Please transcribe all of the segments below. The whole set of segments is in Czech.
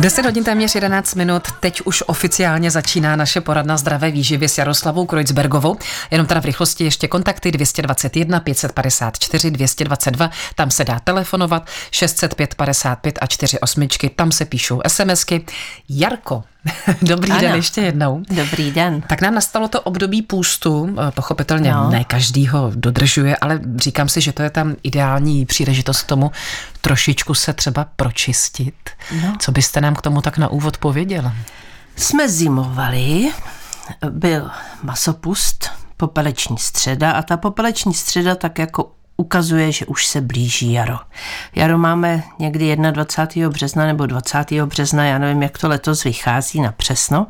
10 hodin téměř 11 minut, teď už oficiálně začíná naše poradna zdravé výživy s Jaroslavou Krojcbergovou. Jenom teda v rychlosti ještě kontakty 221 554 222, tam se dá telefonovat, 605 55 a 4 osmičky, tam se píšou SMSky. Jarko, Dobrý ano. den ještě jednou. Dobrý den. Tak nám nastalo to období půstu, eh, pochopitelně no. ne každý ho dodržuje, ale říkám si, že to je tam ideální příležitost k tomu trošičku se třeba pročistit. No. Co byste nám k tomu tak na úvod pověděla? Jsme zimovali, byl masopust, popeleční středa a ta popeleční středa tak jako ukazuje, že už se blíží jaro. Jaro máme někdy 21. března nebo 20. března, já nevím, jak to letos vychází na přesno.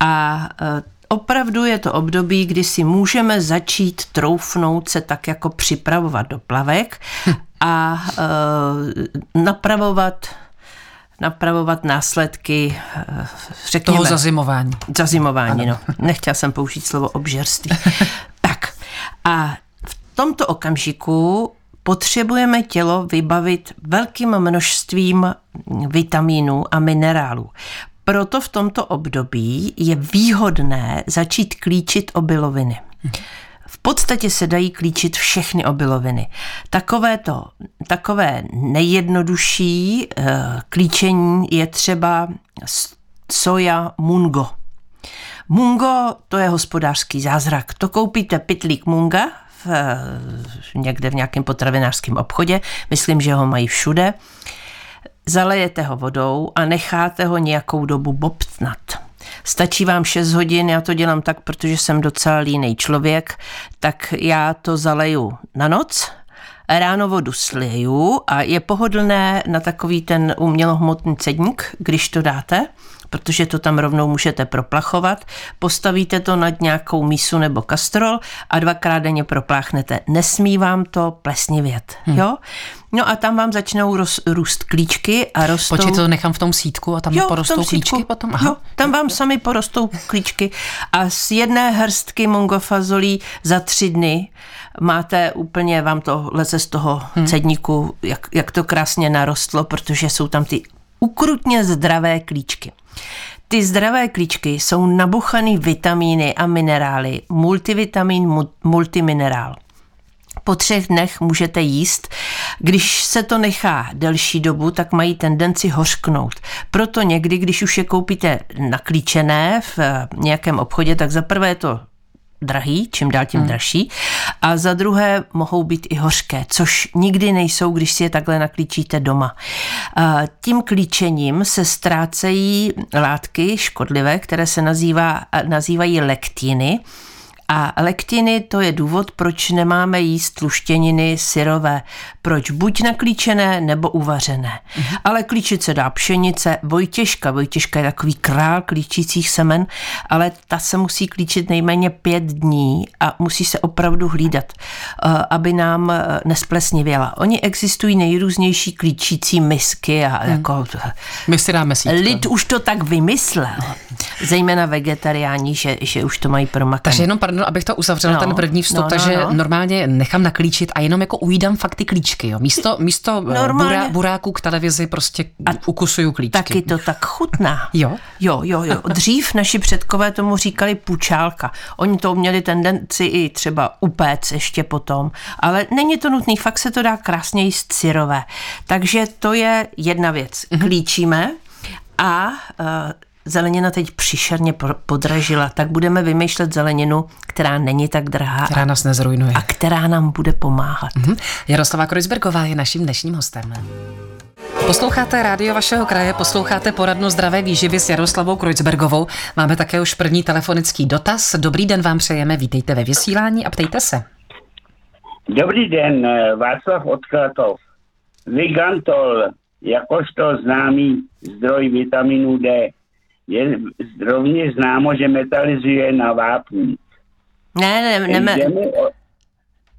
A e, opravdu je to období, kdy si můžeme začít troufnout se tak jako připravovat do plavek a e, napravovat napravovat následky, e, řekněme... Toho zazimování. Zazimování, ano. no. Nechtěla jsem použít slovo obžerství. tak a tomto okamžiku potřebujeme tělo vybavit velkým množstvím vitamínů a minerálů. Proto v tomto období je výhodné začít klíčit obiloviny. V podstatě se dají klíčit všechny obiloviny. Takové, to, takové nejjednodušší uh, klíčení je třeba soja mungo. Mungo to je hospodářský zázrak. To koupíte pitlík munga v, někde v nějakém potravinářském obchodě, myslím, že ho mají všude, zalejete ho vodou a necháte ho nějakou dobu bobtnat. Stačí vám 6 hodin, já to dělám tak, protože jsem docela línej člověk, tak já to zaleju na noc, ráno vodu sliju a je pohodlné na takový ten umělohmotný cedník, když to dáte protože to tam rovnou můžete proplachovat. Postavíte to nad nějakou mísu nebo kastrol a dvakrát denně propláchnete. Nesmí vám to plesnivět, hmm. jo? No a tam vám začnou roz, růst klíčky a rostou... Počkej, to nechám v tom sítku a tam jo, porostou klíčky potom? Aha. Jo, tam vám sami porostou klíčky a z jedné hrstky mongofazolí za tři dny máte úplně, vám to leze z toho hmm. cedníku, jak, jak to krásně narostlo, protože jsou tam ty ukrutně zdravé klíčky. Ty zdravé klíčky jsou nabuchaný vitamíny a minerály, multivitamin, multiminerál. Po třech dnech můžete jíst. Když se to nechá delší dobu, tak mají tendenci hořknout. Proto někdy, když už je koupíte naklíčené v nějakém obchodě, tak za prvé to drahý, čím dál tím hmm. dražší. A za druhé mohou být i hořké, což nikdy nejsou, když si je takhle naklíčíte doma. A tím klíčením se ztrácejí látky škodlivé, které se nazývá, nazývají lektiny. A lektiny to je důvod, proč nemáme jíst tluštěniny syrové. Proč? Buď naklíčené nebo uvařené. Mm-hmm. Ale klíčit se dá pšenice, Vojtěžka. Vojtěžka je takový král klíčících semen, ale ta se musí klíčit nejméně pět dní a musí se opravdu hlídat, eh, aby nám eh, nesplesnivěla. Oni existují nejrůznější klíčící misky a mm. jako... My si dáme sítko. Lid už to tak vymyslel. Zejména vegetariáni, že, že už to mají promakané. Takže jenom, pardon, abych to uzavřela, no, ten první vstup, no, no, takže no. normálně nechám naklíčit a jenom jako ujídám fakt ty klíčky, jo. Místo, místo eh, burá, buráků k televizi prostě a ukusuju klíčky. Taky to tak chutná. jo? Jo, jo, jo. Dřív naši předkové tomu říkali pučálka. Oni to měli tendenci i třeba upéct ještě potom, ale není to nutný, fakt se to dá krásně jíst syrové. Takže to je jedna věc. Mhm. Klíčíme a uh, zelenina teď příšerně podražila, tak budeme vymýšlet zeleninu, která není tak drahá. Která nás nezrujnuje. A která nám bude pomáhat. Mm-hmm. Jaroslava Krojsbergová je naším dnešním hostem. Posloucháte rádio vašeho kraje, posloucháte poradnu zdravé výživy s Jaroslavou Krojcbergovou. Máme také už první telefonický dotaz. Dobrý den vám přejeme, vítejte ve vysílání a ptejte se. Dobrý den, eh, Václav Odklatov. Vigantol, jakožto známý zdroj vitaminu D, je rovněž známo, že metalizuje na vápník. Ne, ne, ne, ne,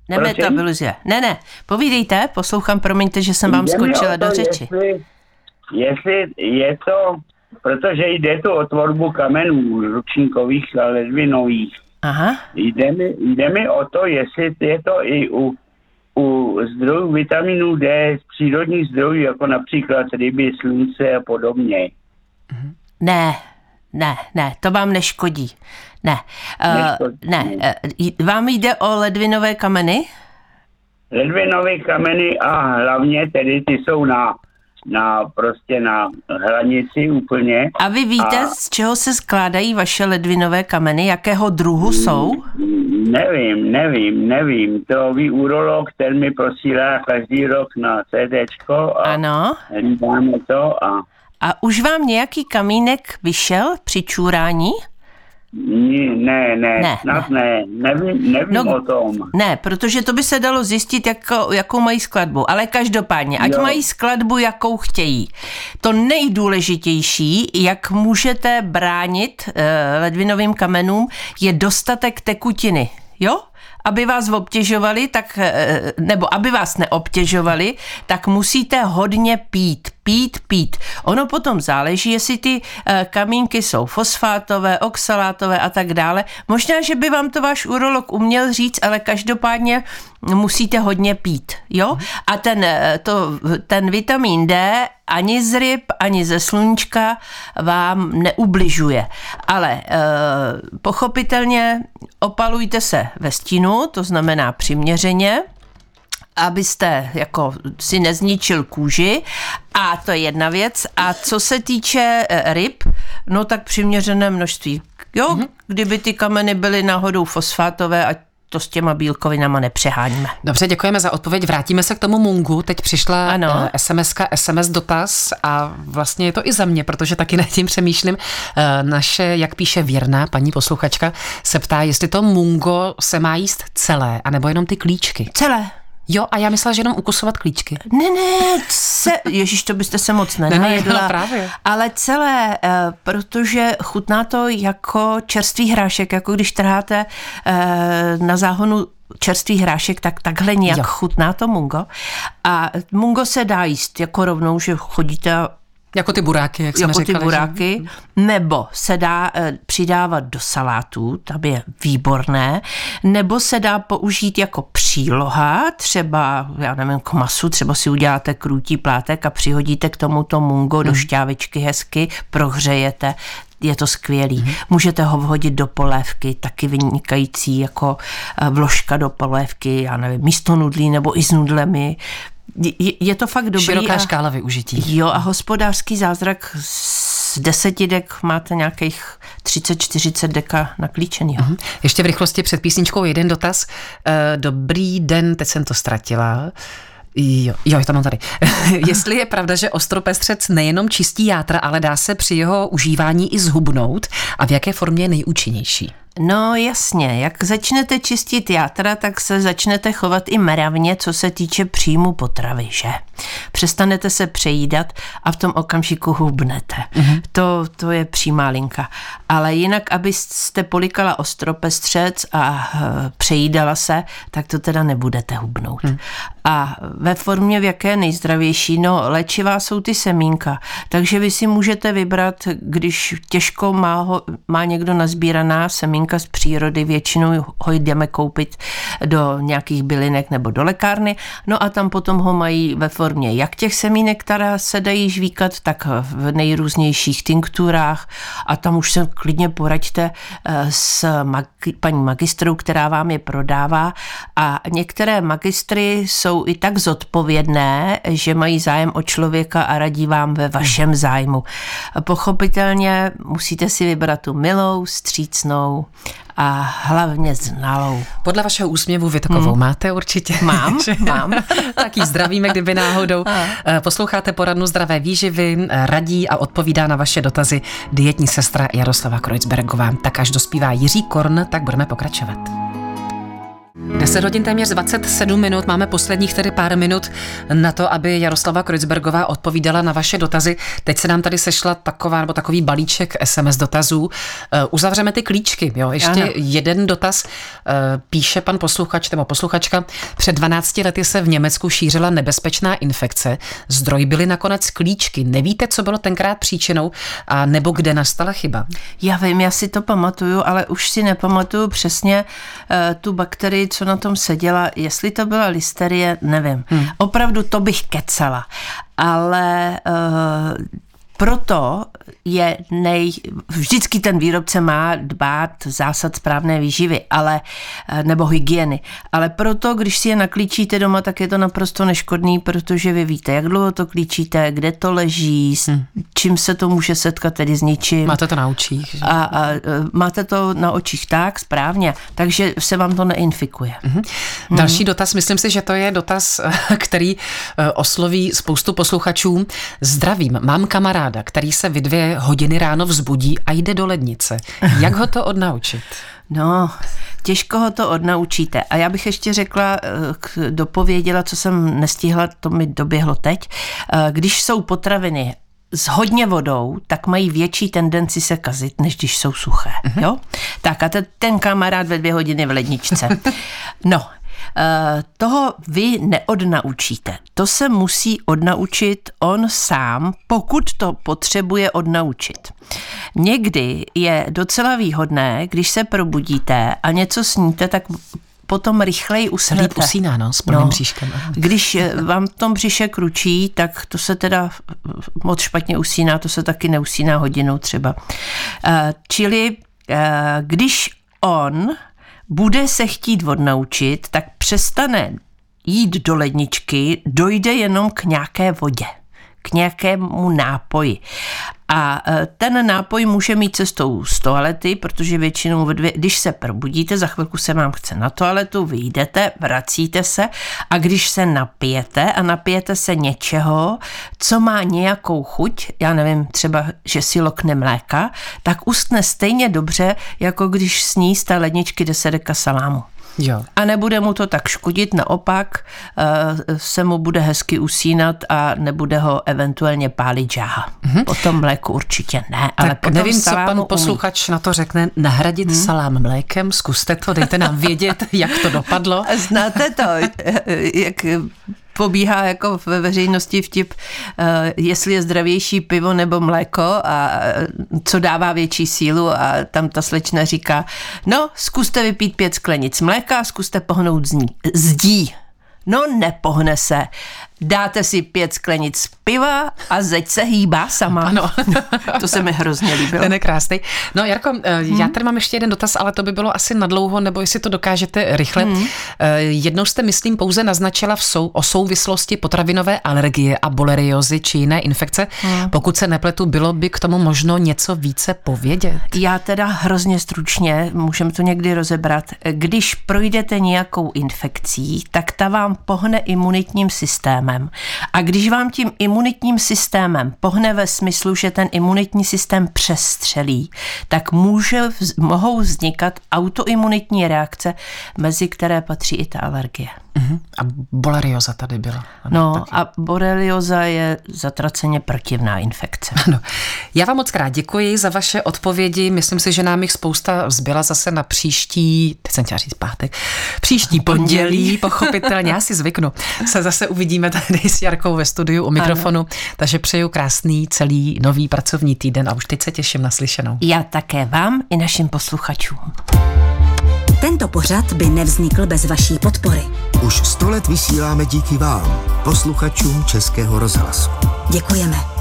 Nemetabolizuje. Ne, ne, povídejte, poslouchám, promiňte, že jsem vám Jdeme skočila to, do řeči. Jestli, jestli je to, protože jde tu o tvorbu kamenů ručníkových a ledvinových. Aha. Jde mi, jde mi o to, jestli je to i u, u zdrojů, vitaminu D z přírodních zdrojů, jako například ryby, slunce a podobně. Ne, ne, ne, to vám neškodí. Ne, uh, ne, uh, vám jde o ledvinové kameny? Ledvinové kameny a hlavně tedy ty jsou na, na prostě na hranici úplně. A vy víte, A- z čeho se skládají vaše ledvinové kameny? Jakého druhu jsou? Nevím, nevím, nevím. To ví urolog, ten mi posílá každý rok na CDčko a Ano. hlídáme to a A už vám nějaký kamínek vyšel při čůrání? ne, ne, Ne, snad ne, nevím, nevím No, o tom. Ne, protože to by se dalo zjistit, jako, jakou mají skladbu. Ale každopádně, ať Jo. mají skladbu, jakou chtějí. To nejdůležitější, jak můžete bránit eh, ledvinovým kamenům, je dostatek tekutiny. Jo? Aby vás obtěžovali, tak, eh, nebo aby vás neobtěžovali, tak musíte hodně pít. Pít, pít. Ono potom záleží, jestli ty eh, kamínky jsou fosfátové, oxalátové a tak dále. Možná, že by vám to váš urolog uměl říct, ale každopádně musíte hodně pít, jo? A ten, eh, to, ten vitamin D ani z ryb, ani ze sluníčka vám neubližuje. Ale e, pochopitelně opalujte se ve stínu, to znamená přiměřeně, abyste jako si nezničil kůži a to je jedna věc. A co se týče eh, ryb, no tak přiměřené množství. Jo, mm-hmm. kdyby ty kameny byly náhodou fosfátové, ať to s těma bílkovinama nepřeháníme. Dobře, děkujeme za odpověď. Vrátíme se k tomu Mungu. Teď přišla Ano. eh, SMS-ka, SMS dotaz a vlastně je to i za mě, protože taky nad tím přemýšlím. Eh, Naše, jak píše věrná paní posluchačka, se ptá, jestli to Mungo se má jíst celé, anebo jenom ty klíčky. Celé. Jo, a já myslela, že jenom ukusovat klíčky. Ne, ne, se, ježíš, to byste se moc Ne, nenajedla. no právě. Ale celé, eh, protože chutná to jako čerstvý hrášek, jako když trháte eh, na záhonu čerstvý hrášek, tak takhle nějak Jo. chutná to mungo. A mungo se dá jíst jako rovnou, že chodíte Jako ty buráky, jak jsme jako říkali. ty že? buráky, nebo se dá eh, přidávat do salátů, tam je výborné, nebo se dá použít jako příloha, třeba, já nevím, k masu, třeba si uděláte krůtí plátek a přihodíte k tomu to mungo do šťávičky hezky, prohřejete, je to skvělý. Můžete ho vhodit do polévky, taky vynikající jako eh, vložka do polévky, já nevím, místo nudlí nebo i s nudlemi. Je, je to fakt dobrý. Široká a- škála využití. Jo, a hospodářský zázrak z deseti dek máte nějakých 30-40 deka naklíčenýho. Mhm. Ještě v rychlosti před písničkou jeden dotaz. Eh, Dobrý den, teď jsem to ztratila. Jo, jo, to mám tady. Jestli je pravda, že ostropestřec nejenom čistí játra, ale dá se při jeho užívání i zhubnout a v jaké formě je nejúčinnější? No jasně, jak začnete čistit játra, tak se začnete chovat i meravně, co se týče příjmu potravy, že? Přestanete se přejídat a v tom okamžiku hubnete. Mm-hmm. To, to je přímá linka. Ale jinak, abyste polikala ostropestřec a e, přejídala se, tak to teda nebudete hubnout. Mm. A ve formě, v jaké nejzdravější, no léčivá jsou ty semínka. Takže vy si můžete vybrat, když těžko má, ho, má někdo nazbíraná semínka z přírody, většinou ho jdeme koupit do nějakých bylinek nebo do lékárny, no a tam potom ho mají ve formě jak těch semínek, které se dají žvíkat, tak v nejrůznějších tinkturách. A tam už se klidně poraďte eh, s mag- paní magistrou, která vám je prodává. A některé magistry jsou i tak zodpovědné, že mají zájem o člověka a radí vám ve vašem zájmu. Pochopitelně musíte si vybrat tu milou, střícnou a hlavně znalou. Podle vašeho úsměvu vy takovou hmm. máte určitě. Mám, mám. tak ji zdravíme, kdyby náhodou. Eh, Posloucháte poradnu zdravé výživy, eh, radí a odpovídá na vaše dotazy dietní sestra Jaroslava Kreuzbergová. Tak až dospívá Jiří Korn, tak budeme pokračovat. 10 hodin téměř 27 minut, máme posledních tedy pár minut na to, aby Jaroslava Kreuzbergová odpovídala na vaše dotazy. Teď se nám tady sešla taková nebo takový balíček SMS dotazů. Eh, Uzavřeme ty klíčky, jo. Ještě Ano. jeden dotaz eh, píše pan posluchač nebo posluchačka. Před 12 lety se v Německu šířila nebezpečná infekce. Zdroj byly nakonec klíčky. Nevíte, co bylo tenkrát příčinou a nebo kde nastala chyba? Já vím, já si to pamatuju, ale už si nepamatuju přesně uh, tu bakterii, co na tom seděla, jestli to byla listerie, nevím. Hmm. Opravdu to bych kecala. Ale uh, proto je nej... Vždycky ten výrobce má dbát zásad správné výživy, ale, eh, nebo hygieny. Ale proto, když si je naklíčíte doma, tak je to naprosto neškodný, protože vy víte, jak dlouho to klíčíte, kde to leží, s hmm. čím se to může setkat, tedy s ničím. Máte to na očích. Že? A, a eh, máte to na očích tak, správně, takže se vám to neinfikuje. Hmm. Další hmm. dotaz, myslím si, že to je dotaz, který eh, osloví spoustu posluchačů. Zdravím, mám kamaráda, který se vy dvě hodiny ráno vzbudí a jde do lednice. Jak ho to odnaučit? No, těžko ho to odnaučíte. A já bych ještě řekla, eh, dopověděla, co jsem nestihla, to mi doběhlo teď. Eh, když jsou potraviny s hodně vodou, tak mají větší tendenci se kazit, než když jsou suché. Uh-huh. Jo? Tak a ten kamarád ve dvě hodiny v ledničce. No, toho vy neodnaučíte. To se musí odnaučit on sám, pokud to potřebuje odnaučit. Někdy je docela výhodné, když se probudíte a něco sníte, tak potom rychleji usnete. Líp usíná, no, s plným no. bříškem. Když eh, vám v tom břiše kručí, tak to se teda moc špatně usíná, to se taky neusíná hodinou třeba. Eh, čili když on bude se chtít odnaučit, tak přestane jít do ledničky, dojde jenom k nějaké vodě, k nějakému nápoji. A e, ten nápoj může mít cestou z toalety, protože většinou, dvě, když se probudíte, za chvilku se vám chce na toaletu, vyjdete, vracíte se a když se napijete a napijete se něčeho, co má nějakou chuť, já nevím, třeba, že si lokne mléka, tak ustne stejně dobře, jako když sní z té ledničky 10 deka salámu. Jo. A nebude mu to tak škodit, naopak uh, se mu bude hezky usínat a nebude ho eventuálně pálit žáha. Mm-hmm. Po tom mléku určitě ne, tak ale potom nevím, co pan posluchač umí. na to řekne. Nahradit hmm. salám mlékem, zkuste to, dejte nám vědět, jak to dopadlo. Znáte to, jak pobíhá jako ve veřejnosti vtip, eh, jestli je zdravější pivo nebo mléko a eh, co dává větší sílu a tam ta slečna říká, no zkuste vypít pět sklenic mléka, zkuste pohnout zdí. No nepohne se. Dáte si pět sklenic piva a zeď se hýbá sama. Ano. to se mi hrozně líbilo. Ten je krásný. No Jarko, hmm. já tady mám ještě jeden dotaz, ale to by bylo asi nadlouho, nebo jestli to dokážete rychle. Hmm. Jednou jste, myslím, pouze naznačila v sou, o souvislosti potravinové alergie a boleriozy či jiné infekce. Hmm. Pokud se nepletu, bylo by k tomu možno něco více povědět? Já teda hrozně stručně, můžeme to někdy rozebrat. Když projdete nějakou infekcí, tak ta vám pohne imunitním systémem systémem. A když vám tím imunitním systémem pohne ve smyslu, že ten imunitní systém přestřelí, tak může, mohou vznikat autoimunitní reakce, mezi které patří i ta alergie. Uh-huh. A borelioza tady byla. Ano, no taky. a borelioza je zatraceně protivná infekce. Ano. Já vám moc krát děkuji za vaše odpovědi. Myslím si, že nám jich spousta zbyla zase na příští, teď jsem chtěla říct pátek, příští pondělí, pochopitelně, já si zvyknu. Se zase uvidíme tady s Jarkou ve studiu u mikrofonu. Ano. Takže přeju krásný celý nový pracovní týden a už teď se těším na slyšenou. Já také vám i našim posluchačům. Tento pořad by nevznikl bez vaší podpory. Už sto let vysíláme díky vám, posluchačům Českého rozhlasu. Děkujeme.